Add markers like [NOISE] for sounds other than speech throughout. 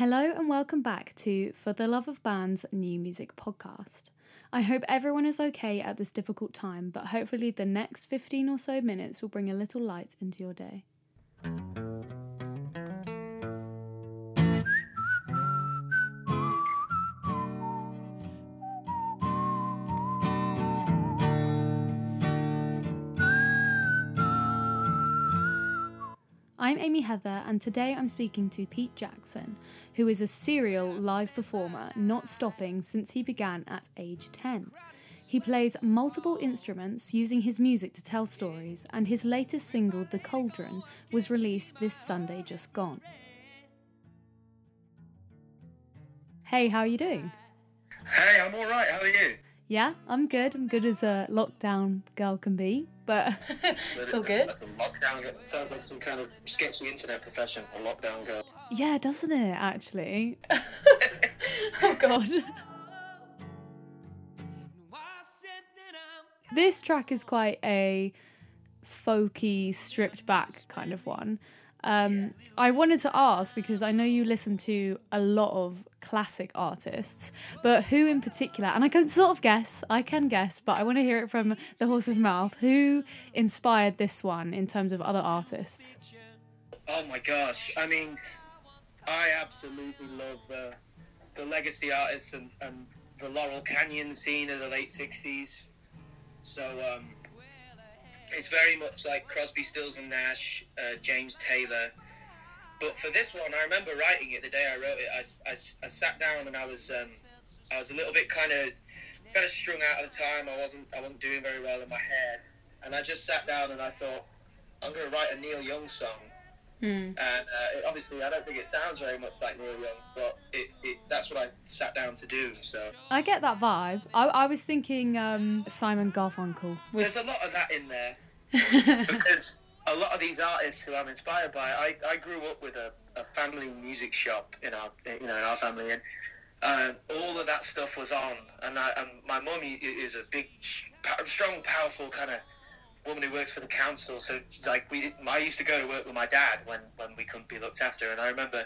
Hello and welcome back to For the Love of Bands new music podcast. I hope everyone is okay at this difficult time, but hopefully the next 15 or so minutes will bring a little light into your day. I'm Amy Heather, and today I'm speaking to Pete Jackson, who is a serial live performer, not stopping since he began at age 10. He plays multiple instruments using his music to tell stories, and his latest single, The Cauldron, was released this Sunday just gone. Hey, how are you doing? Hey, I'm all right. How are you? Yeah, I'm good. I'm good as a lockdown girl can be, but [LAUGHS] it's all good. That's a lockdown. Sounds like some kind of sketchy internet profession. A lockdown girl. Yeah, doesn't it, actually? [LAUGHS] oh, God. This track is quite a folky, stripped back kind of one. Um, I wanted to ask because I know you listen to a lot of classic artists, but who in particular, and I can sort of guess, I can guess, but I want to hear it from the horse's mouth. Who inspired this one in terms of other artists? Oh my gosh. I mean, I absolutely love uh, the legacy artists and, and the Laurel Canyon scene of the late '60s. So um, it's very much like Crosby, Stills and Nash, uh, James Taylor. But for this one, I remember writing it the day I wrote it. I, I, I sat down and I was um, I was a little bit kind of kind of strung out at the time. I wasn't I wasn't doing very well in my head, and I just sat down and I thought I'm going to write a Neil Young song. Hmm. And uh, it, obviously, I don't think it sounds very much like Neil Young, but it, it, that's what I sat down to do. So I get that vibe. I, I was thinking um, Simon Garfunkel. With... there's a lot of that in there [LAUGHS] because a lot of these artists who I'm inspired by, I, I grew up with a, a family music shop in our you know in our family, and uh, all of that stuff was on. And, I, and my mum is a big, strong, powerful kind of woman who works for the council. So like we, I used to go to work with my dad when when we couldn't be looked after, and I remember.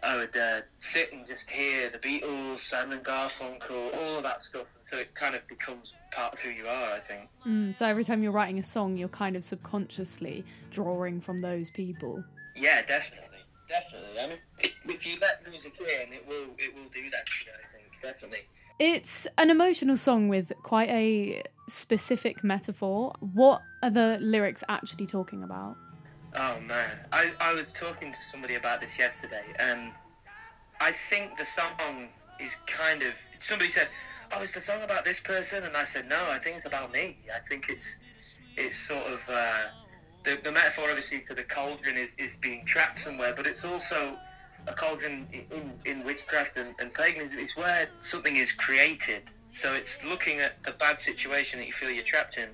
I would uh, sit and just hear the Beatles, Simon Garfunkel, all of that stuff, so it kind of becomes part of who you are. I think. Mm, so every time you're writing a song, you're kind of subconsciously drawing from those people. Yeah, definitely, definitely. I mean, if you let music in, it will it will do that to you. I think definitely. It's an emotional song with quite a specific metaphor. What are the lyrics actually talking about? Oh man, I I was talking to somebody about this yesterday, and I think the song is kind of. Somebody said, "Oh, is the song about this person?" And I said, "No, I think it's about me. I think it's it's sort of." Uh, the, the metaphor obviously for the cauldron is, is being trapped somewhere, but it's also a cauldron in, in witchcraft and, and paganism. It's where something is created. So it's looking at a bad situation that you feel you're trapped in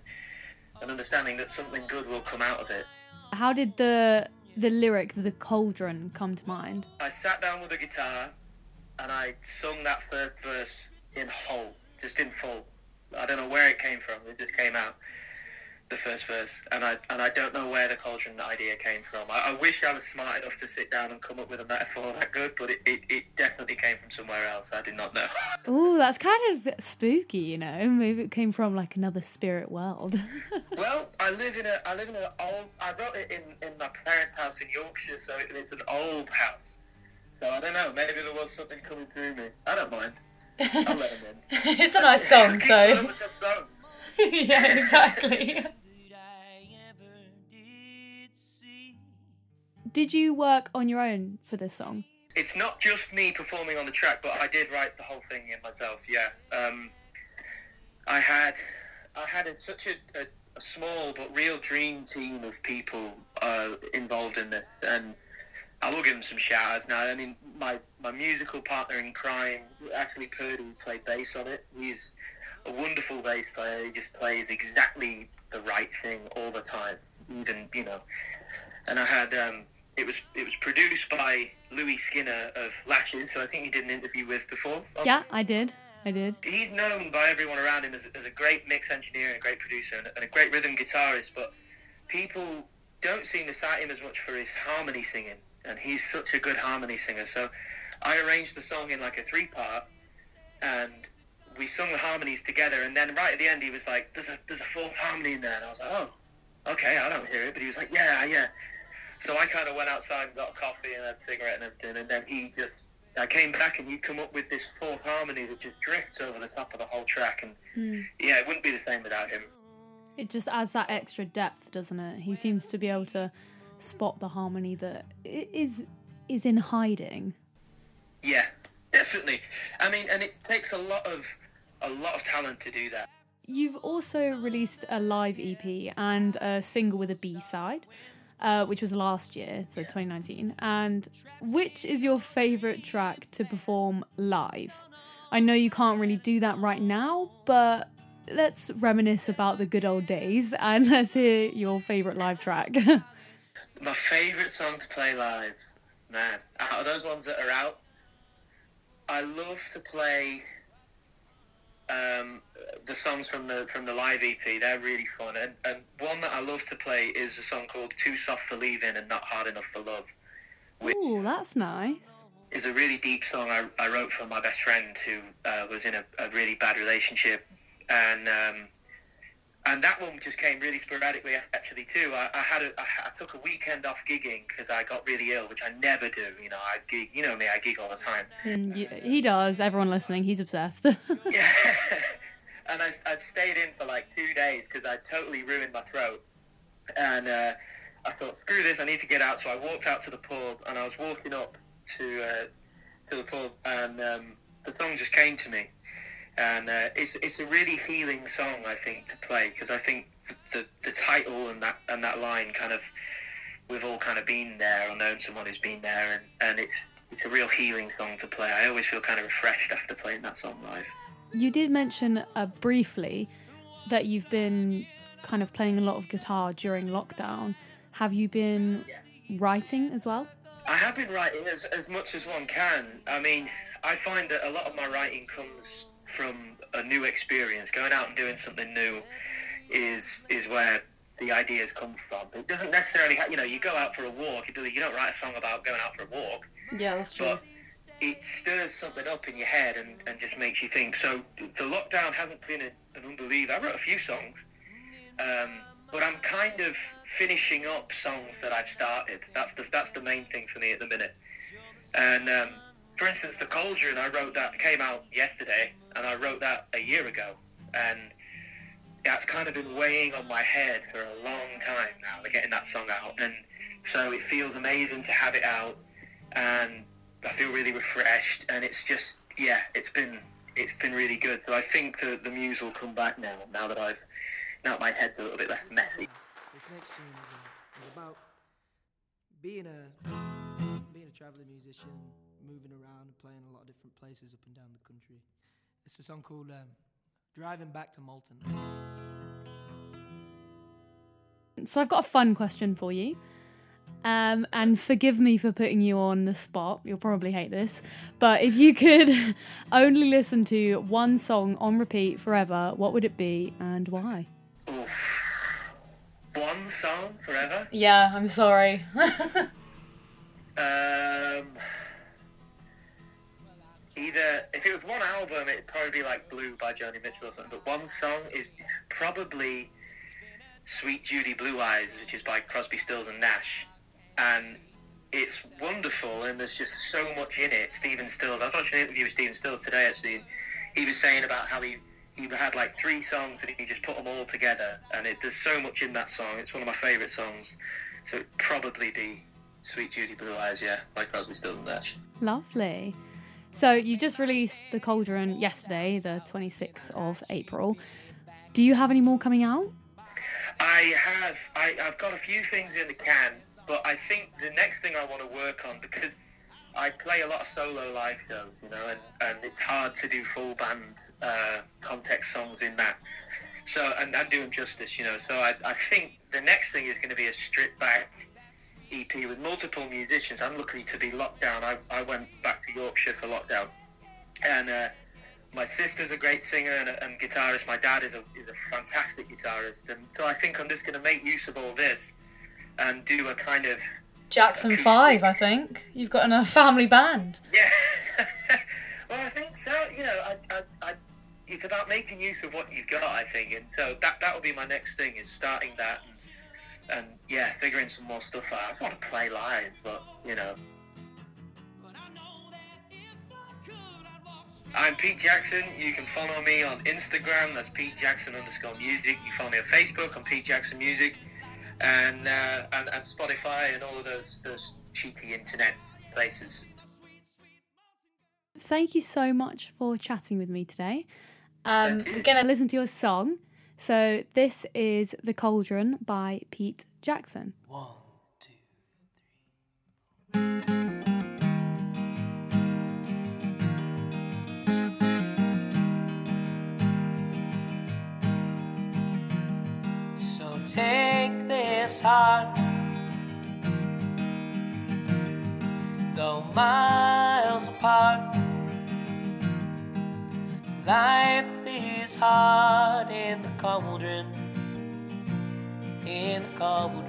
and understanding that something good will come out of it. How did the the lyric "the cauldron" come to mind? I sat down with a guitar and I sung that first verse in whole, just in full. I don't know where it came from. It just came out. The first verse, and I and I don't know where the cauldron idea came from. I, I wish I was smart enough to sit down and come up with a metaphor that good, but it, it, it definitely came from somewhere else. I did not know. [LAUGHS] Oh, that's kind of spooky, you know. Maybe it came from like another spirit world. [LAUGHS] well, I live in a I live in an old. I wrote it in, in my parents' house in Yorkshire, so it, it's an old house. So I don't know. Maybe there was something coming through me. I don't mind. I'll let him in. [LAUGHS] it's a nice song, so coming up with good songs. yeah, exactly. Did you work on your own for this song? It's not just me performing on the track, but I did write the whole thing in myself. Yeah, um, I had I had a, such a, a, a small but real dream team of people uh, involved in this, and I will give them some shout outs now. I mean, my my musical partner in crime, Ashley Purdy, played bass on it. He's a wonderful bass player. He just plays exactly the right thing all the time, even you know. And I had um, it was it was produced by Louis Skinner of Lashes, who I think you did an interview with before. Yeah, I did. I did. He's known by everyone around him as, as a great mix engineer and a great producer and a, and a great rhythm guitarist, but people don't seem to cite him as much for his harmony singing, and he's such a good harmony singer. So I arranged the song in like a three part, and we sung the harmonies together. And then right at the end, he was like, "There's a there's a fourth harmony in there," and I was like, "Oh, okay, I don't hear it," but he was like, "Yeah, yeah." So I kind of went outside and got a coffee and a cigarette and everything, and then he just. I came back and you come up with this fourth harmony that just drifts over the top of the whole track, and Mm. yeah, it wouldn't be the same without him. It just adds that extra depth, doesn't it? He seems to be able to spot the harmony that is is in hiding. Yeah, definitely. I mean, and it takes a lot of a lot of talent to do that. You've also released a live EP and a single with a B side, uh, which was last year, so 2019. And which is your favourite track to perform live? I know you can't really do that right now, but let's reminisce about the good old days and [LAUGHS] let's hear your favourite live track. [LAUGHS] My favourite song to play live, man. Out of those ones that are out, I love to play um, the songs from the from the live EP. They're really fun. And, and one that I love to play is a song called "Too Soft for Leaving" and "Not Hard Enough for Love," Ooh, that's nice. is a really deep song I, I wrote for my best friend who uh, was in a, a really bad relationship, and um, and that one just came really sporadically actually too. I, I had a, I, I took a weekend off gigging because I got really ill, which I never do. You know, I gig. You know me, I gig all the time. Mm, he does. Everyone listening, he's obsessed. [LAUGHS] Yeah. [LAUGHS] and I, I stayed in for like two days because I totally ruined my throat. And uh, I thought, screw this, I need to get out. So I walked out to the pub and I was walking up to uh, to the pub and um, the song just came to me. And uh, it's, it's a really healing song, I think, to play because I think the, the, the title and that and that line kind of, we've all kind of been there or known someone who's been there and, and it's, it's a real healing song to play. I always feel kind of refreshed after playing that song live. You did mention uh, briefly that you've been kind of playing a lot of guitar during lockdown. Have you been writing as well? I have been writing as, as much as one can. I mean, I find that a lot of my writing comes from a new experience. Going out and doing something new is is where the ideas come from. It doesn't necessarily, ha- you know, you go out for a walk. You, do, you don't write a song about going out for a walk, Yeah, that's true. but it stirs something up in your head and, and just makes you think. So the lockdown hasn't been a, an unbeliever. I wrote a few songs, um, but I'm kind of finishing up songs that I've started. That's the that's the main thing for me at the minute. And um, for instance, the Cauldron, I wrote that came out yesterday, and I wrote that a year ago, and that's kind of been weighing on my head for a long time now. Getting that song out, and so it feels amazing to have it out, and I feel really refreshed, and it's just yeah, it's been it's been really good. So I think the the muse will come back now. Now that I've now my head's a little bit less messy. This next tune is, uh, is about being a being a traveling musician, moving around and playing a lot of different places up and down the country. It's a song called um, "Driving Back to Malton." So I've got a fun question for you. Um, and forgive me for putting you on the spot. You'll probably hate this. But if you could [LAUGHS] only listen to one song on repeat forever, what would it be and why? [SIGHS] One song forever. Yeah, I'm sorry. [LAUGHS] Um, either if it was one album, it'd probably be like Blue by Joni Mitchell or something. But one song is probably Suite Judy Blue Eyes, which is by Crosby, Stills and Nash, and it's wonderful. And there's just so much in it. Stephen Stills. I was watching an interview with Stephen Stills today. Actually, and he was saying about how he. He had like three songs and he just put them all together, and it, there's so much in that song. It's one of my favourite songs, so it'd probably be Suite Judy Blue Eyes, yeah, by Crosby, Stills and Nash. Lovely. So you just released The Cauldron yesterday, the 26th of April. Do you have any more coming out? I have, I, I've got a few things in the can, but I think the next thing I want to work on because I play a lot of solo live shows, you know, and, and it's hard to do full band uh, context songs in that. So, and I'm doing justice, you know. So I, I think the next thing is going to be a stripped back EP with multiple musicians. I'm lucky to be locked down. I, I went back to Yorkshire for lockdown, and uh, my sister's a great singer and, and guitarist. My dad is a, is a fantastic guitarist, and so I think I'm just going to make use of all this and do a kind of Jackson acoustic- Five, I think. You've got a family band. Yeah. [LAUGHS] well, I think so. You know, I, I, I, it's about making use of what you've got. I think, and so that that will be my next thing is starting that, and, yeah, figuring some more stuff out. I just want to play live, but you know. I'm Pete Jackson. You can follow me on Instagram. That's Pete Jackson underscore music. You follow me on Facebook on Pete Jackson Music, and uh, and, and Spotify and all of those those cheeky internet places. Thank you so much for chatting with me today. Um, we're going to listen to your song. So this is The Cauldron by Pete Jackson. One, two. So take this heart, though miles apart. Life is hard in the cauldron, in the cauldron.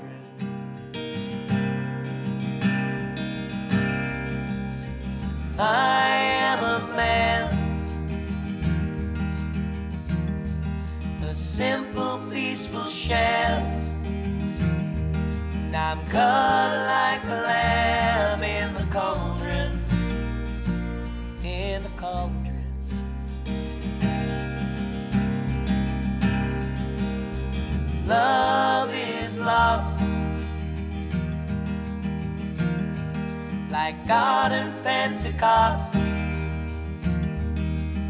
I am a man, a simple, peaceful shell. And I'm cut like a lamb Like God and Pentecost.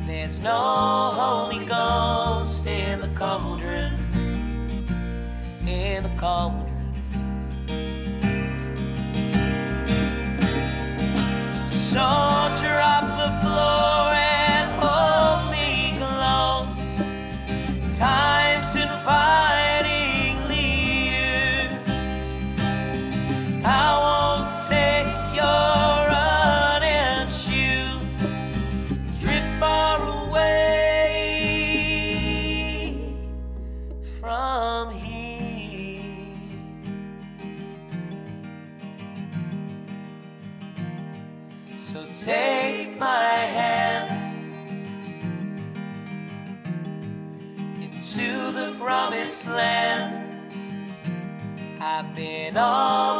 There's no Holy Ghost in the cauldron. In the cauldron.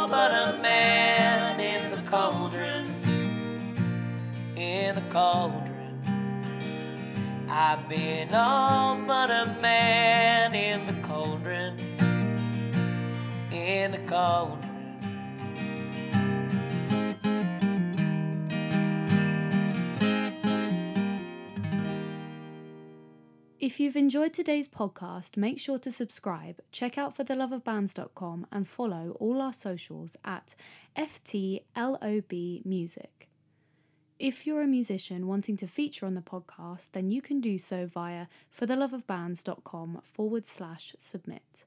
But a man in the cauldron, in the cauldron. I've been all but a man in the cauldron, in the cauldron. If you've enjoyed today's podcast, make sure to subscribe, check out fortheloveofbands.com, and follow all our socials at FTLOB Music. If you're a musician wanting to feature on the podcast, then you can do so via fortheloveofbands.com forward slash submit.